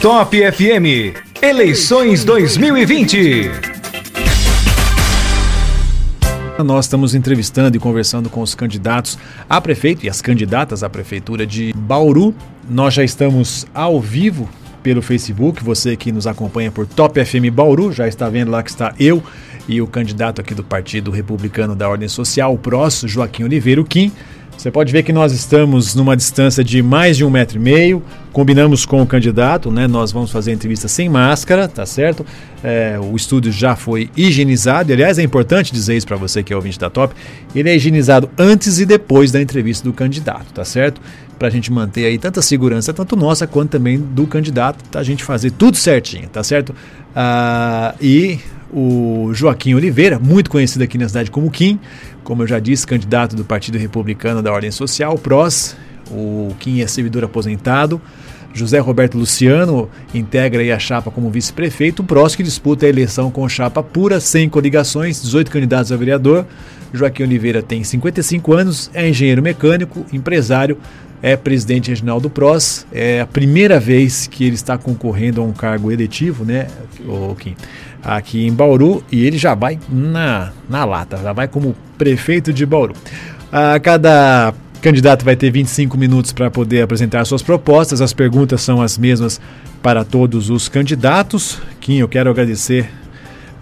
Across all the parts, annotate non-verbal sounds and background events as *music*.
Top FM, eleições 2020. Nós estamos entrevistando e conversando com os candidatos a prefeito e as candidatas à prefeitura de Bauru. Nós já estamos ao vivo pelo Facebook. Você que nos acompanha por Top FM Bauru já está vendo lá que está eu e o candidato aqui do Partido Republicano da Ordem Social, o PROS, Joaquim Oliveira Kim. Você pode ver que nós estamos numa distância de mais de um metro e meio. Combinamos com o candidato, né? Nós vamos fazer a entrevista sem máscara, tá certo? É, o estúdio já foi higienizado. Aliás, é importante dizer isso para você que é ouvinte da Top. Ele é higienizado antes e depois da entrevista do candidato, tá certo? Para a gente manter aí tanta segurança, tanto nossa quanto também do candidato, a gente fazer tudo certinho, tá certo? Ah, e o Joaquim Oliveira, muito conhecido aqui na cidade como Kim, como eu já disse, candidato do Partido Republicano da Ordem Social, PROS. O Kim é servidor aposentado. José Roberto Luciano integra a chapa como vice-prefeito. O PROS que disputa a eleição com chapa pura, sem coligações, 18 candidatos a vereador. Joaquim Oliveira tem 55 anos, é engenheiro mecânico, empresário, é presidente regional do PROS. É a primeira vez que ele está concorrendo a um cargo eletivo, né, Kim? Aqui em Bauru e ele já vai na, na lata, já vai como prefeito de Bauru. A cada candidato vai ter 25 minutos para poder apresentar suas propostas. As perguntas são as mesmas para todos os candidatos. Kim, eu quero agradecer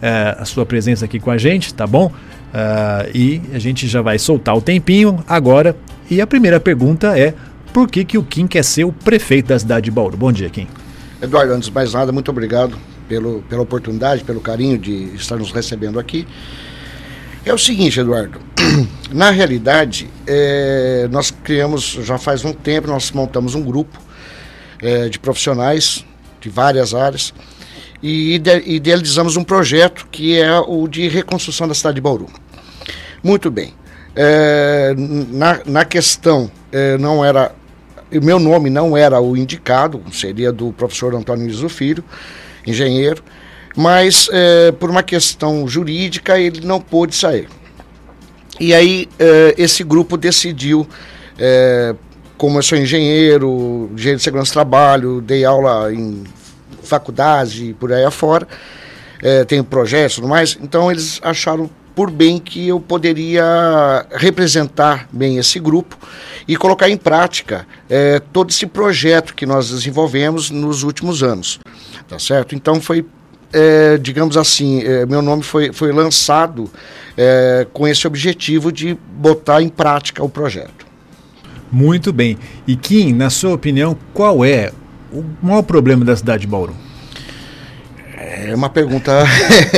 é, a sua presença aqui com a gente, tá bom? Uh, e a gente já vai soltar o tempinho agora. E a primeira pergunta é: por que, que o Kim quer ser o prefeito da cidade de Bauru? Bom dia, Kim. Eduardo, antes de mais nada, muito obrigado pelo, pela oportunidade, pelo carinho de estar nos recebendo aqui. É o seguinte, Eduardo. *clears throat* Na realidade, é, nós criamos, já faz um tempo, nós montamos um grupo é, de profissionais de várias áreas e idealizamos um projeto que é o de reconstrução da cidade de Bauru. Muito bem. É, na, na questão, é, não era. O meu nome não era o indicado, seria do professor Antônio Iso Filho engenheiro, mas é, por uma questão jurídica ele não pôde sair. E aí é, esse grupo decidiu, é, como eu sou engenheiro, engenheiro de segurança do trabalho, dei aula em faculdade e por aí afora, é, tenho projetos e tudo mais, então eles acharam por bem que eu poderia representar bem esse grupo e colocar em prática é, todo esse projeto que nós desenvolvemos nos últimos anos tá certo? Então foi, é, digamos assim, é, meu nome foi, foi lançado é, com esse objetivo de botar em prática o projeto. Muito bem. E Kim, na sua opinião, qual é o maior problema da cidade de Bauru? É uma pergunta.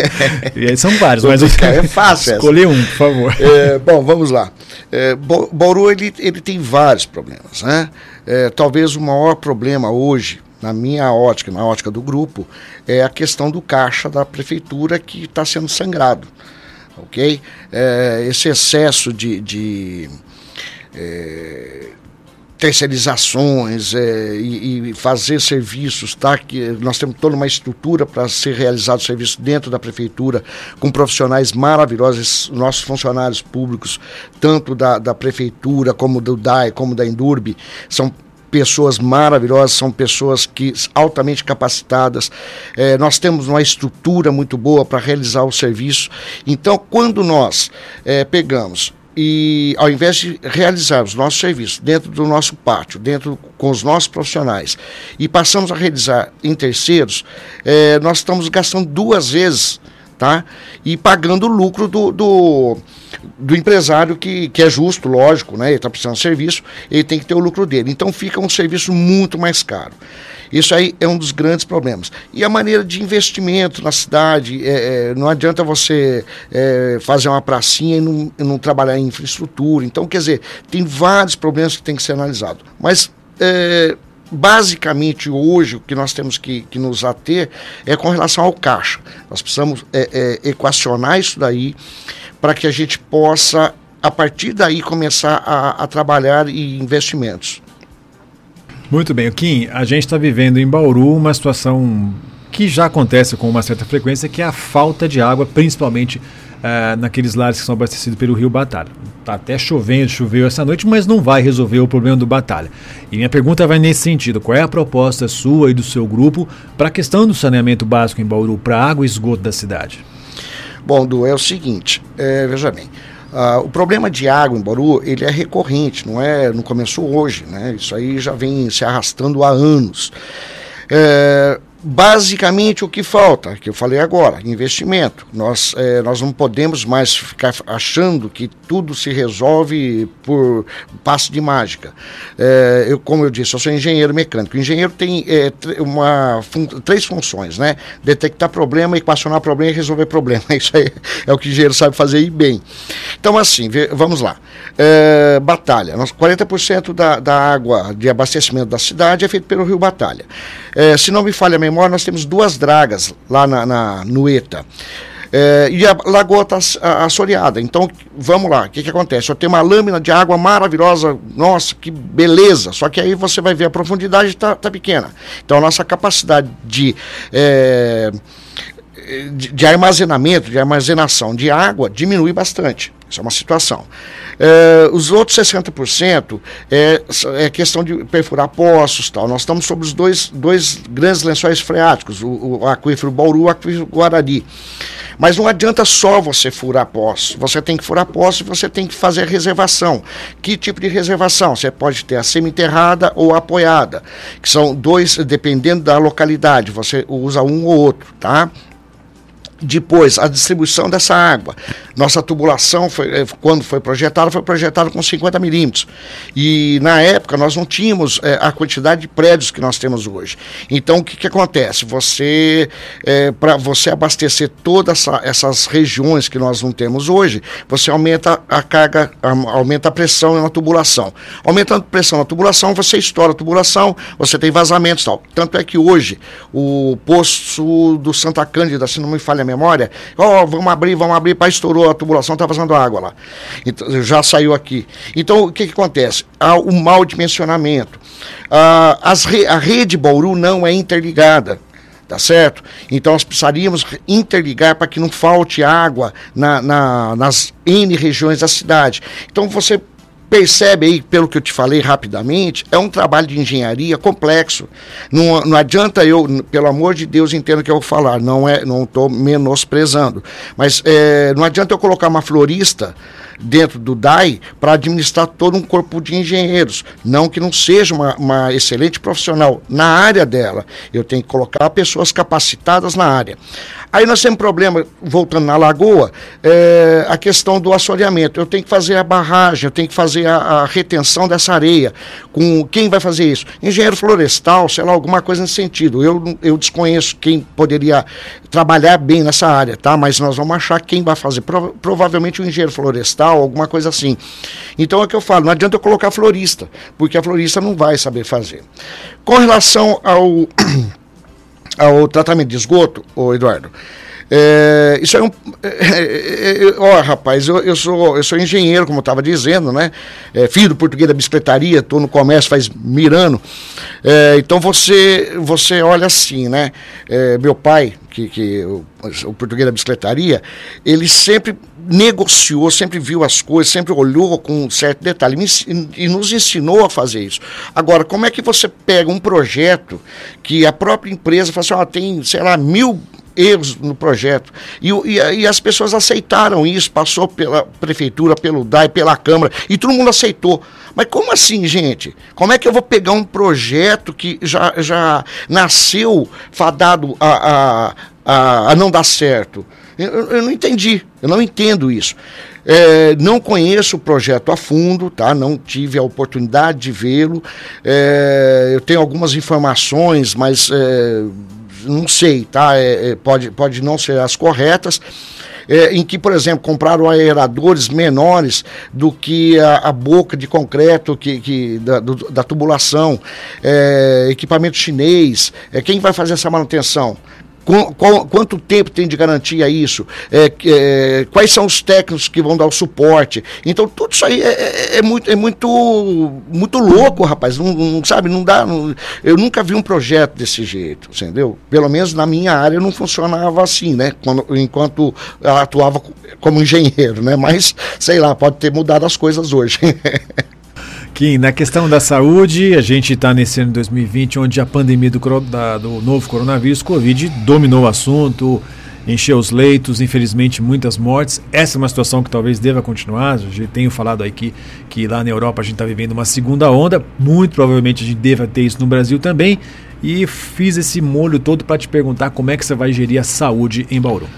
*laughs* e aí são vários, mas é fácil. Escolher um, por favor. É, bom, vamos lá. É, Bauru ele, ele tem vários problemas, né? É, talvez o maior problema hoje na minha ótica, na ótica do grupo, é a questão do caixa da prefeitura que está sendo sangrado. Ok? É, esse excesso de, de é, terceirizações é, e, e, fazer serviços, tá? Que nós temos toda uma estrutura para ser realizado serviço dentro da prefeitura, com profissionais maravilhosos, nossos funcionários públicos, tanto da, da prefeitura como do DAE, como da Endurbe, são pessoas maravilhosas, são pessoas que altamente capacitadas. É, nós temos uma estrutura muito boa para realizar o serviço. Então, quando nós é, pegamos e ao invés de realizarmos nosso serviço dentro do nosso pátio, dentro com os nossos profissionais, e passamos a realizar em terceiros, é, nós estamos gastando duas vezes, tá? E pagando o lucro do, do do empresário que, que é justo, lógico, né? Ele está precisando de serviço, ele tem que ter o lucro dele. Então fica um serviço muito mais caro. Isso aí é um dos grandes problemas. E a maneira de investimento na cidade, é, é, não adianta você é, fazer uma pracinha e não, não, trabalhar em infraestrutura. Então, quer dizer, tem vários problemas que tem que ser analisado. Mas é, basicamente hoje o que nós temos que, que, nos ater é com relação ao caixa. Nós precisamos é, é, equacionar isso daí para que a gente possa, a partir daí, começar a, a trabalhar em investimentos. Muito bem, Kim, a gente está vivendo em Bauru uma situação que já acontece com uma certa frequência, que é a falta de água, principalmente uh, naqueles lares que são abastecidos pelo Rio Batalha. Está até chovendo, choveu essa noite, mas não vai resolver o problema do Batalha. E minha pergunta vai nesse sentido: qual é a proposta sua e do seu grupo para a questão do saneamento básico em Bauru para água e esgoto da cidade? Bom, Du, é o seguinte, é, veja bem. Uh, o problema de água em Bauru ele é recorrente, não é, não começou hoje, né? Isso aí já vem se arrastando há anos. É, basicamente o que falta, que eu falei agora, investimento. Nós, é, nós não podemos mais ficar achando que tudo se resolve por passe de mágica. É, eu, como eu disse, eu sou engenheiro mecânico. O engenheiro tem é, uma, fun três funções, né? Detectar problema, equacionar problema e resolver problema. *laughs* Isso aí é o que o engenheiro sabe fazer e bem. Então, assim, vamos lá. É, Batalha. 40% da, da água de abastecimento da cidade é feito pelo Rio Batalha. É, se não me falha a memória, nós temos duas dragas lá na, na. É, e a lagoa está assoreada. Então, vamos lá, o que, que acontece? Eu tenho uma lâmina de água maravilhosa, nossa, que beleza. Só que aí você vai ver a profundidade está tá pequena. Então, a nossa capacidade de. É, de, de, armazenamento, de armazenação de água diminui bastante. Isso é uma situação. É, os outros 60% é, é questão de perfurar poços tal. Nós estamos sobre os dois, dois grandes lençóis freáticos, o, o aquífero Bauru e o aquífero Guarani. Mas não adianta só você furar poços. Você tem que furar poços e você tem que fazer reservação. Que tipo de reservação? Você pode ter a semi-enterrada ou a apoiada, que são dois, dependendo da localidade, você usa um ou outro, tá? Depois, a distribuição dessa água. Nossa tubulação, foi, eh, quando foi projetada, foi projetada com 50 milímetros. E na época nós não tínhamos é, a quantidade de prédios que nós temos hoje. Então o que, que acontece? Você, é, eh, para você abastecer todas essa, essas regiões que nós não temos hoje, você aumenta a carga, aumenta a pressão na tubulação. Aumentando a pressão na tubulação, você estoura a tubulação, você tem vazamentos tal. Tanto é que hoje o poço do Santa Cândida, se não me falha memória, ó, oh, vamos abrir, vamos abrir, para estourou a tubulação, está vazando água lá. Então, já saiu aqui. Então, o que, que acontece? Há o mau dimensionamento. Ah, as re a rede Bauru não é interligada tá certo? Então nós precisaríamos interligar para que não falte água na, na, nas N regiões da cidade. Então você percebe aí, pelo que eu te falei rapidamente, é um trabalho de engenharia complexo. Não, não adianta eu, pelo amor de Deus, entendo o que eu vou falar, não é, não estou menosprezando. Mas é, não adianta eu colocar uma florista dentro do DAI para administrar todo um corpo de engenheiros. Não que não seja uma, uma, excelente profissional na área dela. Eu tenho que colocar pessoas capacitadas na área. Aí nós temos problema, voltando na lagoa, é, a questão do assoreamento. Eu tenho que fazer a barragem, eu tenho que fazer a, a, retenção dessa areia. Com quem vai fazer isso? Engenheiro florestal, sei lá, alguma coisa nesse sentido. Eu, eu desconheço quem poderia trabalhar bem nessa área, tá? Mas nós vamos achar quem vai fazer. Pro, provavelmente o engenheiro florestal, alguma coisa assim. Então é o que eu falo, não adianta eu colocar florista, porque a florista não vai saber fazer. Com relação ao *clears throat* ao tratamento de esgoto, ô Eduardo, é, isso é um. É, é, é, ó, rapaz, eu, eu, sou, eu sou engenheiro, como eu estava dizendo, né? É, filho do português da bicicletaria, estou no comércio faz mirando. É, então você, você olha assim, né? meu pai, que, que o, o português da bicicletaria, ele sempre negociou, sempre viu as coisas, sempre olhou com um certo detalhe e nos ensinou a fazer isso. Agora, como é que você pega um projeto que a própria empresa fala assim, ó, tem, sei lá, mil erros no projeto. E, e, e, as pessoas aceitaram isso, passou pela prefeitura, pelo DAI, pela Câmara, e todo mundo aceitou. Mas como assim, gente? Como é que eu vou pegar um projeto que já, já nasceu fadado a, a, a, a não dar certo? Eu, eu, não entendi, eu não entendo isso. É, não conheço o projeto a fundo, tá? Não tive a oportunidade de vê-lo. É, eu tenho algumas informações, mas é, não sei, tá? É, é, pode, pode não ser as corretas. É, em que, por exemplo, compraram aeradores menores do que a, a boca de concreto que, que da, do, da tubulação, é, equipamento chinês. É, quem vai fazer essa manutenção? Quanto tempo tem de garantia isso? É, é, quais são os técnicos que vão dar o suporte? Então, tudo isso aí é, é, é muito, é muito, muito louco, rapaz. Não, não sabe, não dá. Não, eu nunca vi um projeto desse jeito, entendeu? Pelo menos na minha área não funcionava assim, né? Quando, enquanto atuava como engenheiro, né? Mas, sei lá, pode ter mudado as coisas hoje. *laughs* Kim, na questão da saúde, a gente está nesse ano de 2020, onde a pandemia do, da, do novo coronavírus, Covid, dominou o assunto, encheu os leitos, infelizmente muitas mortes. Essa é uma situação que talvez deva continuar. Eu tenho falado aqui que lá na Europa a gente está vivendo uma segunda onda, muito provavelmente a gente deva ter isso no Brasil também. E fiz esse molho todo para te perguntar como é que você vai gerir a saúde em Bauru.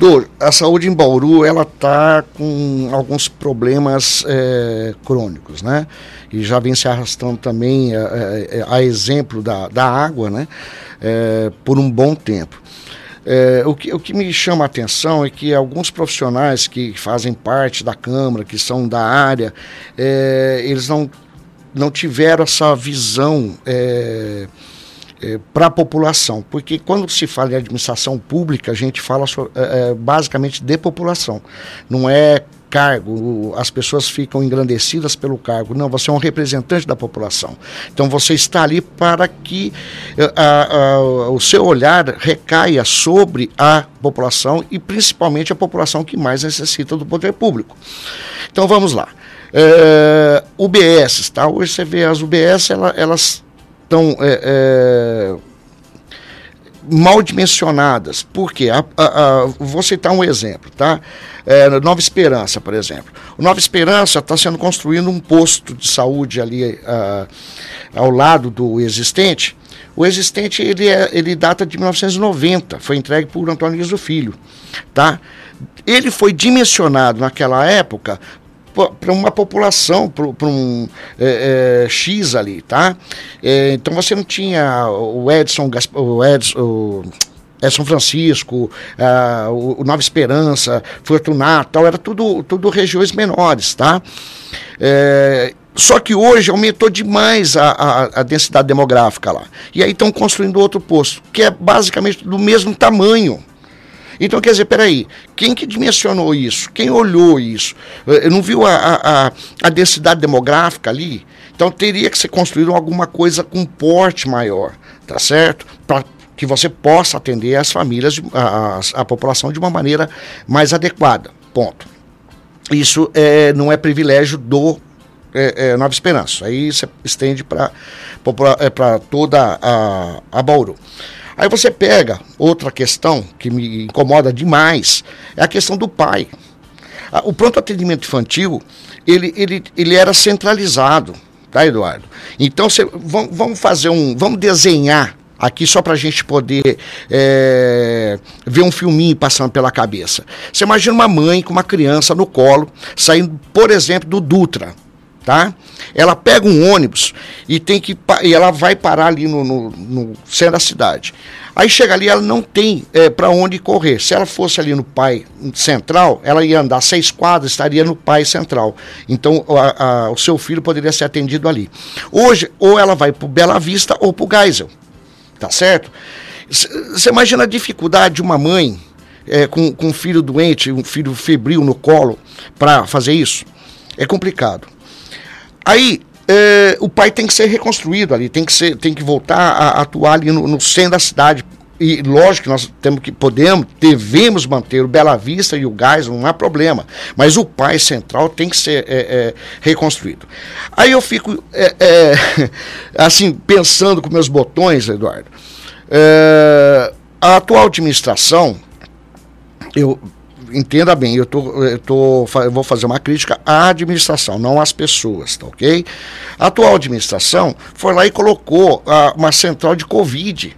Doutor, a saúde em Bauru ela está com alguns problemas é, crônicos, né? E já vem se arrastando também é, é, a exemplo da, da água, né? Por um bom tempo. É, o, que, o que me chama a atenção é que alguns profissionais que fazem parte da Câmara, que são da área, é, eles não, não tiveram essa visão é, para a população, porque quando se fala em administração pública, a gente fala so, é, basicamente de população, não é cargo, as pessoas ficam engrandecidas pelo cargo. Não, você é um representante da população. Então você está ali para que a, a, o seu olhar recaia sobre a população e principalmente a população que mais necessita do poder público. Então vamos lá. É, UBS, tá? Hoje você vê as UBS, ela, elas estão é, é, mal dimensionadas. Por quê? A, a, a, vou citar um exemplo, tá? É, Nova Esperança, por exemplo. O Nova Esperança está sendo construído um posto de saúde ali ao lado do existente. O existente ele, é, ele data de 1990, foi entregue por Antônio Guizo Filho, tá? Ele foi dimensionado naquela época para uma população, para um é, é, X ali, tá? É, então você não tinha o Edson, o Edson, o Edson Francisco, o, o, Nova Esperança, Fortunato, tal, era tudo, tudo regiões menores, tá? É, só que hoje aumentou demais a, a, a, densidade demográfica lá. E aí estão construindo outro posto, que é basicamente do mesmo tamanho. Então, quer dizer, peraí, quem que dimensionou isso? Quem olhou isso? Eh, não viu a, a, a densidade demográfica ali? Então, teria que ser construído alguma coisa com porte maior, tá certo? Para que você possa atender as famílias, a, a, população de uma maneira mais adequada. Ponto. Isso é, não é privilégio do é, é, Nova Esperança. Aí você estende para toda a, a Bauru. Aí você pega outra questão que me incomoda demais, é a questão do pai. O pronto atendimento infantil, ele, ele, ele era centralizado, tá, Eduardo? Então, cê, vamos, vamos fazer um. Vamos desenhar aqui só para a gente poder é, ver um filminho passando pela cabeça. Você imagina uma mãe com uma criança no colo, saindo, por exemplo, do Dutra tá? Ela pega um ônibus e tem que e ela vai parar ali no, no, no centro da cidade. Aí chega ali, ela não tem é, para onde correr. Se ela fosse ali no Pai Central, ela ia andar seis quadras, estaria no Pai Central. Então a, a, o seu filho poderia ser atendido ali. Hoje, ou ela vai para Bela Vista ou para o Geisel, tá certo? Você imagina a dificuldade de uma mãe é, com, com um filho doente, um filho febril no colo, para fazer isso? É complicado. Aí é, o pai tem que ser reconstruído ali, tem que, ser, tem que voltar a, atuar ali no, no centro da cidade. E lógico que nós temos que podemos, devemos manter o Bela Vista e o Gás, não há problema. Mas o pai central tem que ser é, é, reconstruído. Aí eu fico *laughs* assim, pensando com meus botões, Eduardo. A atual administração, eu entenda bem, eu, tô, eu, tô, eu vou fazer uma crítica à administração, não às pessoas, tá ok? A atual administração foi lá e colocou ah, uma central de Covid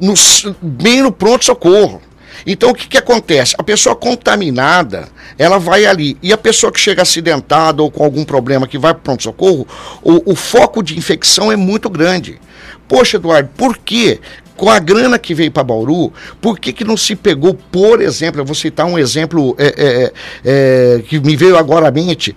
no, bem no pronto-socorro. Então o que, que acontece? A pessoa contaminada, ela vai ali. E a pessoa que chega acidentada ou com algum problema que vai para pronto-socorro, o, o foco de infecção é muito grande. Poxa, Eduardo, por quê? Com a grana que veio para Bauru, por que, que não se pegou, por exemplo, eu vou citar um exemplo é, é, é, que me veio agora à mente.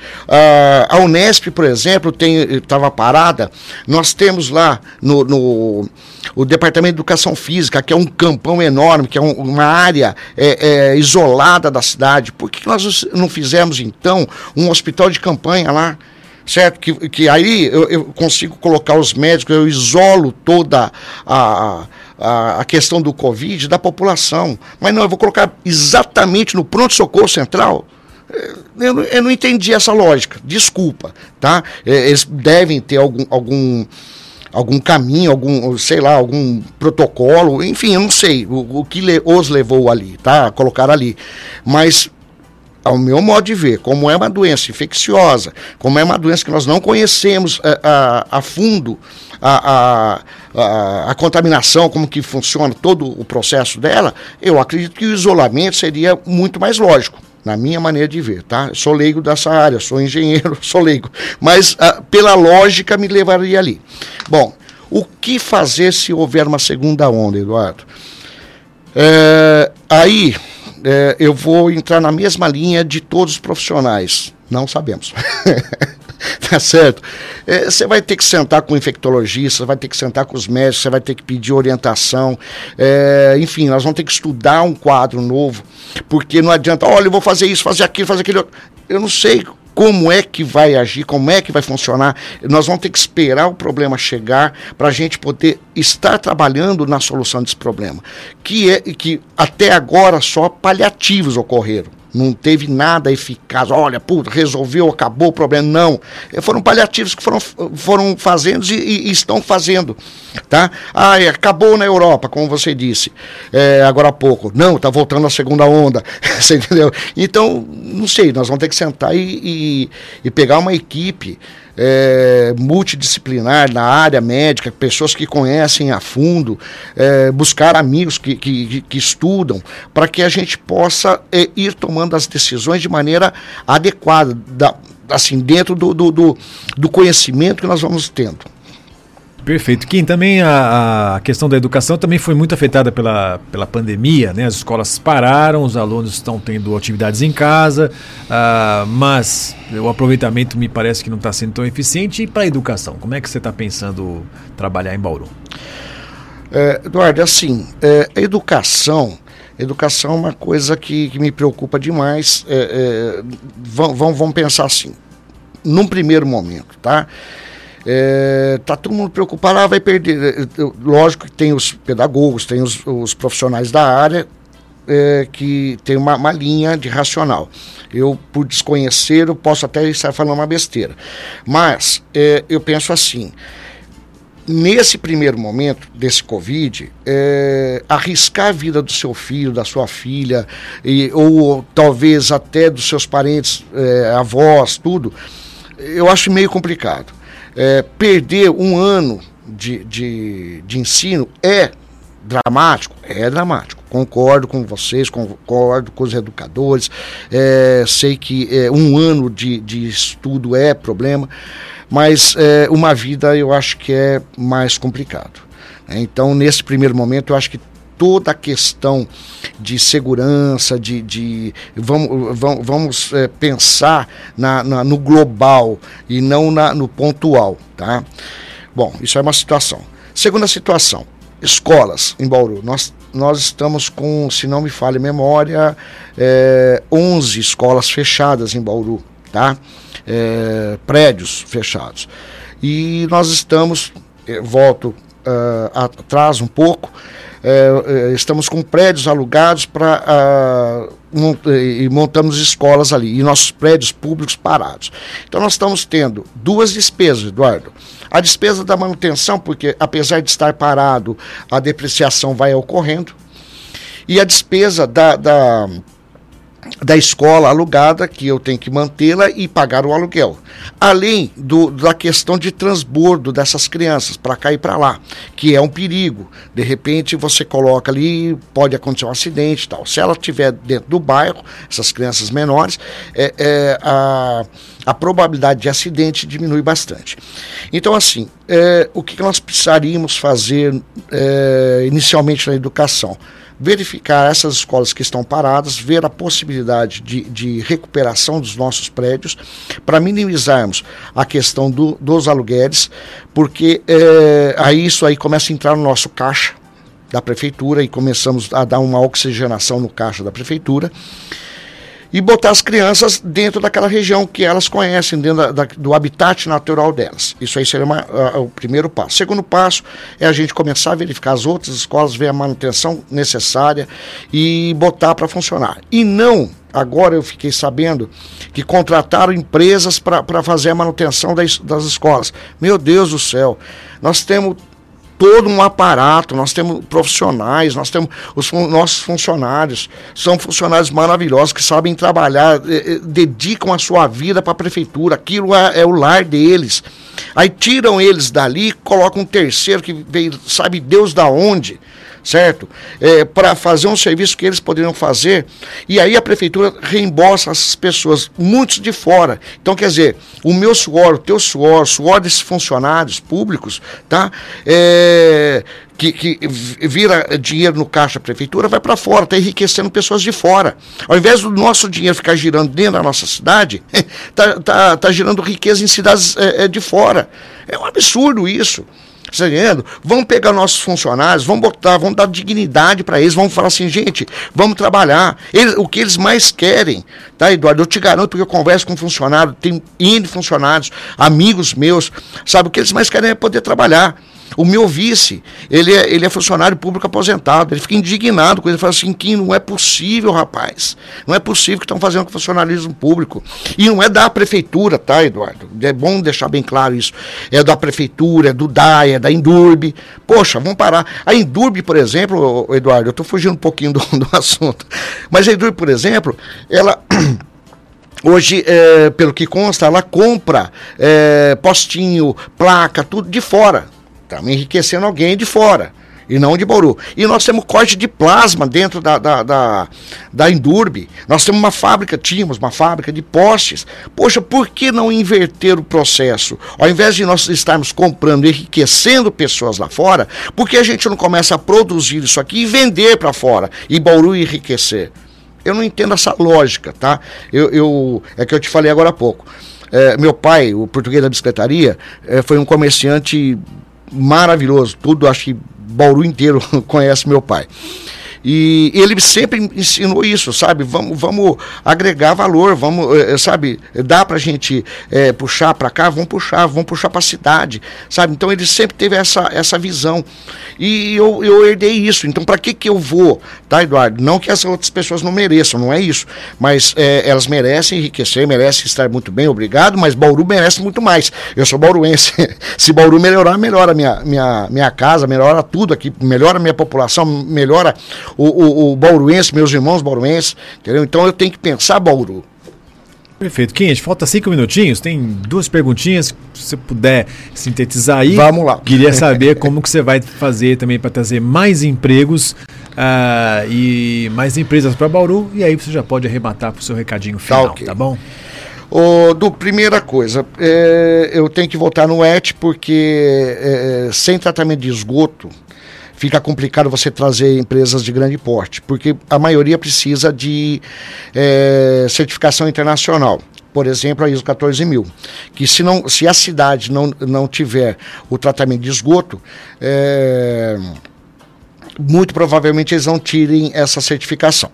a Unesp, por exemplo, estava parada. Nós temos lá no, no o Departamento de Educação Física, que é um campão enorme, que é um, uma área é, é, isolada da cidade. Por que nós não fizemos, então, um hospital de campanha lá? certo? Que, que aí eu, eu, consigo colocar os médicos, eu isolo toda a, a, a, questão do Covid da população. Mas não, eu vou colocar exatamente no pronto-socorro central. É, eu, eu, não entendi essa lógica, desculpa, tá? É, eles devem ter algum, algum, algum caminho, algum, sei lá, algum protocolo, enfim, eu não sei o, o que le, os levou ali, tá? Colocar ali. Mas ao meu modo de ver, como é uma doença infecciosa, como é uma doença que nós não conhecemos a, eh, a, a fundo a, a, a, contaminação, como que funciona todo o processo dela, eu acredito que o isolamento seria muito mais lógico na minha maneira de ver, tá? sou leigo dessa área, sou engenheiro, *laughs* sou leigo, mas uh, pela lógica me levaria ali. Bom, o que fazer se houver uma segunda onda, Eduardo? É, aí é, eu vou entrar na mesma linha de todos os profissionais. Não sabemos. *laughs* tá certo? É, você é, vai ter que sentar com o infectologista, vai ter que sentar com os médicos, você vai ter que pedir orientação. É, enfim, nós vamos ter que estudar um quadro novo, porque não adianta, olha, eu vou fazer isso, fazer aquilo, fazer aquilo. Eu não sei como é que vai agir, como é que vai funcionar. Nós vamos ter que esperar o problema chegar para a gente poder estar trabalhando na solução desse problema, que é que até agora só paliativos ocorreram não teve nada eficaz. Olha, puta, resolveu, acabou o problema. Não. É, foram paliativos que foram, foram fazendo e, e estão fazendo. Tá? Ah, acabou na Europa, como você disse é, agora há pouco. Não, está voltando a segunda onda. *laughs* você entendeu? Então, não sei, nós vamos ter que sentar e, e, e pegar uma equipe é, multidisciplinar na área médica, pessoas que conhecem a fundo, é, buscar amigos que, que, que estudam, para que a gente possa é, ir tomando as decisões de maneira adequada, da, assim, dentro do, do, do, do conhecimento que nós vamos tendo. Perfeito. Kim, também a, a, questão da educação também foi muito afetada pela, pela pandemia, né? As escolas pararam, os alunos estão tendo atividades em casa, uh, mas o aproveitamento me parece que não está sendo tão eficiente. E para a educação, como é que você está pensando trabalhar em Bauru? É, Eduardo, assim, é, a educação, educação é uma coisa que, que me preocupa demais. É, é, vamos, vamos pensar assim, num primeiro momento, tá? É, tá todo mundo preocupado, ah, vai perder. É, lógico que tem os pedagogos, tem os, os profissionais da área é, que tem uma, uma, linha de racional. Eu, por desconhecer, eu posso até estar falando uma besteira. Mas é, eu penso assim. Nesse primeiro momento desse Covid, é, arriscar a vida do seu filho, da sua filha, e, ou talvez até dos seus parentes, é, avós, tudo, eu acho meio complicado é, perder um ano de, de, de ensino é dramático? É dramático. Concordo com vocês, concordo com os educadores. É, sei que é, um ano de, de estudo é problema, mas é, uma vida eu acho que é mais complicado. Então, nesse primeiro momento, eu acho que toda a questão de segurança, de, de vamos, vamos, vamos é, pensar na, na, no global e não na, no pontual, tá? Bom, isso é uma situação. Segunda situação, escolas em Bauru. Nós, nós estamos com, se não me falha memória, é, 11 escolas fechadas em Bauru, tá? É, prédios fechados. E nós estamos, é, volto uh, atrás um pouco, é, é, estamos com prédios alugados para mont e montamos escolas ali e nossos prédios públicos parados. Então nós estamos tendo duas despesas, Eduardo. A despesa da manutenção, porque apesar de estar parado, a depreciação vai ocorrendo. E a despesa da, da da escola alugada, que eu tenho que mantê-la e pagar o aluguel. Além do, da questão de transbordo dessas crianças para cá e para lá, que é um perigo. De repente você coloca ali, pode acontecer um acidente tal. Se ela estiver dentro do bairro, essas crianças menores, é, é, a, a probabilidade de acidente diminui bastante. Então, assim, é, o que nós precisaríamos fazer é, inicialmente na educação? Verificar essas escolas que estão paradas, ver a possibilidade de, de recuperação dos nossos prédios, para minimizarmos a questão do, dos aluguéis, porque é, aí isso aí começa a entrar no nosso caixa da prefeitura e começamos a dar uma oxigenação no caixa da prefeitura e botar as crianças dentro daquela região que elas conhecem, dentro da, da, do habitat natural delas. Isso aí seria uma, o primeiro passo. Segundo passo é a gente começar a verificar as outras escolas, ver a manutenção necessária e botar para funcionar. E não agora eu fiquei sabendo que contrataram empresas para fazer a manutenção das, das escolas. Meu Deus do céu, nós temos todo um aparato, nós temos profissionais, nós temos os nossos funcionários, são funcionários maravilhosos que sabem trabalhar, eh, eh, dedicam a sua vida para a prefeitura, aquilo é, é, o lar deles. Aí tiram eles dali, colocam um terceiro que veio, sabe Deus da onde, certo? É, para fazer um serviço que eles poderiam fazer. E aí a prefeitura reembolsa essas pessoas, muitos de fora. Então, quer dizer, o meu suor, o teu suor, o suor desses funcionários públicos, tá? É, que, que, vira dinheiro no caixa da prefeitura, vai para fora, está enriquecendo pessoas de fora. Ao invés do nosso dinheiro ficar girando dentro da nossa cidade, está *laughs* tá, tá gerando riqueza em cidades é, é, de fora. É um absurdo isso. Você entendendo? Vamos pegar nossos funcionários, vamos botar, vamos dar dignidade para eles, vamos falar assim, gente, vamos trabalhar. Eles, o que eles mais querem, tá, Eduardo? Eu te garanto, porque eu converso com funcionário, tem N funcionários, amigos meus, sabe? O que eles mais querem é poder trabalhar. O meu vice, ele é, ele é funcionário público aposentado. Ele fica indignado com ele. Fala assim: que não é possível, rapaz. Não é possível que estão fazendo com funcionalismo público. E não é da prefeitura, tá, Eduardo? É bom deixar bem claro isso. É da prefeitura, é do DAE, é da Indurb. Poxa, vamos parar. A Indurb, por exemplo, Eduardo, eu estou fugindo um pouquinho *laughs* do, do assunto. Mas a Indurb, por exemplo, ela. *clears throat* Hoje, é, pelo que consta, ela compra é, postinho, placa, tudo de fora. Estamos enriquecendo alguém de fora e não de Bauru. E nós temos corte de plasma dentro da, da, da, da Indurb. Nós temos uma fábrica, tínhamos uma fábrica de postes. Poxa, por que não inverter o processo? Ao invés de nós estarmos comprando, enriquecendo pessoas lá fora, por que a gente não começa a produzir isso aqui e vender para fora? E Bauru enriquecer? Eu não entendo essa lógica, tá? Eu, eu, é que eu te falei agora há pouco. É, meu pai, o português da bicicletaria, é, foi um comerciante maravilhoso. Tudo, acho que Bauru inteiro *laughs* conhece meu pai. E ele sempre ensinou isso, sabe? Vamos, vamos agregar valor, vamos, eh, sabe? Dá pra gente é, puxar para cá, vamos puxar, vamos puxar para a cidade, sabe? Então ele sempre teve essa, essa visão. E eu, eu herdei isso. Então, para que que eu vou, tá, Eduardo? Não que as outras pessoas não mereçam, não é isso. Mas é, elas merecem enriquecer, merecem estar muito bem, obrigado, mas Bauru merece muito mais. Eu sou bauruense. *laughs* Se Bauru melhorar, melhora minha, minha, minha casa, melhora tudo aqui, melhora minha população, melhora o, o, o bauruense, meus irmãos bauruenses, entendeu? Então eu tenho que pensar Bauru. Perfeito. Quinhente, falta cinco minutinhos, tem duas perguntinhas, se você puder sintetizar aí. Vamos lá. Queria *laughs* saber como que você vai fazer também para trazer mais empregos uh, e mais empresas para Bauru, e aí você já pode arrematar para o seu recadinho tá final, tá, okay. tá bom? O, do, primeira coisa, é, eu tenho que voltar no ET porque é, sem tratamento de esgoto, fica complicado você trazer empresas de grande porte, porque a maioria precisa de é, certificação internacional por exemplo, a ISO 14000, que se, não, se a cidade não, não tiver o tratamento de esgoto, é, muito provavelmente eles não tirem essa certificação.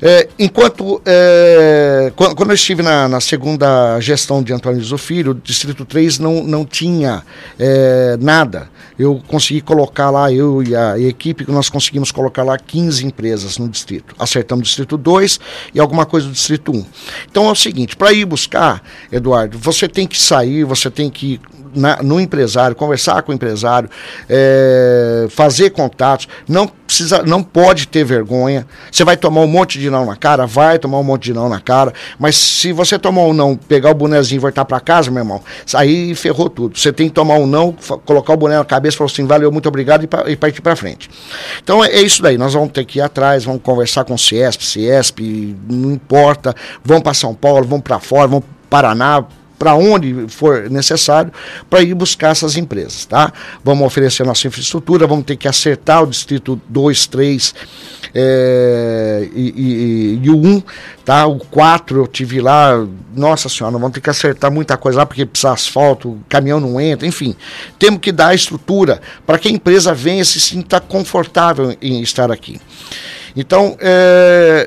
É, enquanto, é, quando eu estive na, na, segunda gestão de Antônio Filho, o Distrito 3 não, não tinha é, nada. Eu consegui colocar lá, eu e a equipe, nós conseguimos colocar lá 15 empresas no distrito. Acertamos o Distrito 2 e alguma coisa do Distrito 1. Então é o seguinte, para ir buscar, Eduardo, você tem que sair, você tem que na, no empresário, conversar com o empresário, é, fazer contatos, não precisa, não pode ter vergonha. Você vai tomar um monte de não na cara, vai tomar um monte de não na cara, mas se você tomar um não, pegar o bonezinho e voltar para casa, meu irmão, aí ferrou tudo. Você tem que tomar um não, colocar o boné na cabeça, falar assim, valeu, muito obrigado e, e partir para frente. Então é, é, isso daí, nós vamos ter que ir atrás, vamos conversar com o Ciesp, Ciesp, não importa, vamos para São Paulo, vamos para fora, vamos para Paraná, para onde for necessário, para ir buscar essas empresas, tá? Vamos oferecer nossa infraestrutura, vamos ter que acertar o distrito 2, 3 é, e, e, e, o 1, tá? O 4 eu tive lá, nossa senhora, vamos ter que acertar muita coisa lá, porque precisa asfalto, caminhão não entra, enfim. Temos que dar estrutura para que a empresa venha se sinta confortável em estar aqui. Então, é,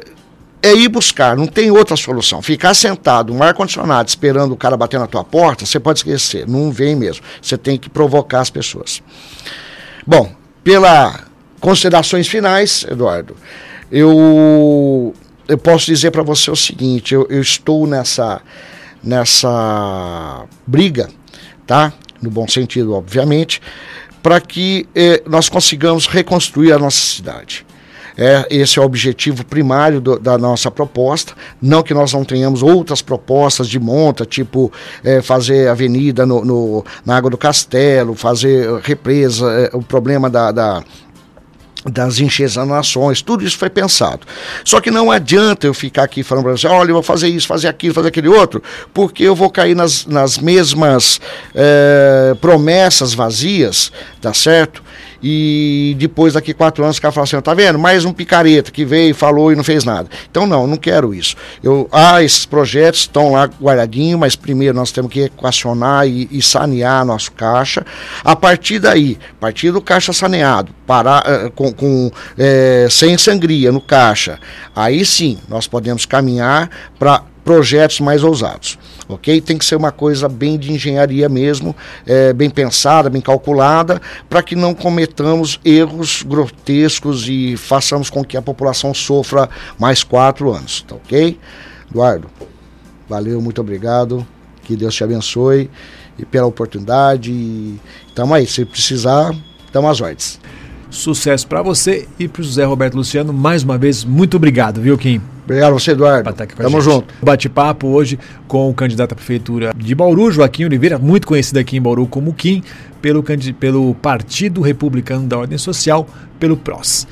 é ir buscar, não tem outra solução. Ficar sentado, um ar-condicionado, esperando o cara bater na tua porta, você pode esquecer, não vem mesmo. Você tem que provocar as pessoas. Bom, pela considerações finais, Eduardo, eu, eu posso dizer para você o seguinte: eu, eu, estou nessa, nessa briga, tá? No bom sentido, obviamente, para que eh, nós consigamos reconstruir a nossa cidade. É, esse é o objetivo primário do, da nossa proposta. Não que nós não tenhamos outras propostas de monta, tipo é, fazer avenida no, no, na Água do Castelo, fazer represa, é, o problema da, da das enxezanações, tudo isso foi pensado. Só que não adianta eu ficar aqui falando para você, olha, eu vou fazer isso, fazer aquilo, fazer aquele outro, porque eu vou cair nas, nas mesmas é, promessas vazias, tá certo? E depois daqui quatro anos o cara fala assim, tá vendo? Mais um picareta que veio, falou e não fez nada. Então não, não quero isso. Eu, ah, esses projetos estão lá guardadinhos, mas primeiro nós temos que equacionar e, e sanear nosso caixa. A partir daí, a partir do caixa saneado, parar, uh, com, com é, sem sangria no caixa, aí sim nós podemos caminhar para projetos mais ousados ok? Tem que ser uma coisa bem de engenharia mesmo, é, bem pensada, bem calculada, para que não cometamos erros grotescos e façamos com que a população sofra mais quatro anos, tá ok? Eduardo, valeu, muito obrigado, que Deus te abençoe e pela oportunidade. Estamos aí, se precisar, estamos às ordens. Sucesso para você e para o José Roberto Luciano. Mais uma vez, muito obrado, viu, Kim? Obrigado você, Eduardo. Tamo junto. Bate-papo hoje com o candidato à prefeitura de Bauru, Joaquim Oliveira, muito conhecido aqui em Bauru como Kim, pelo, pelo Partido Republicano da Ordem Social, pelo PROS.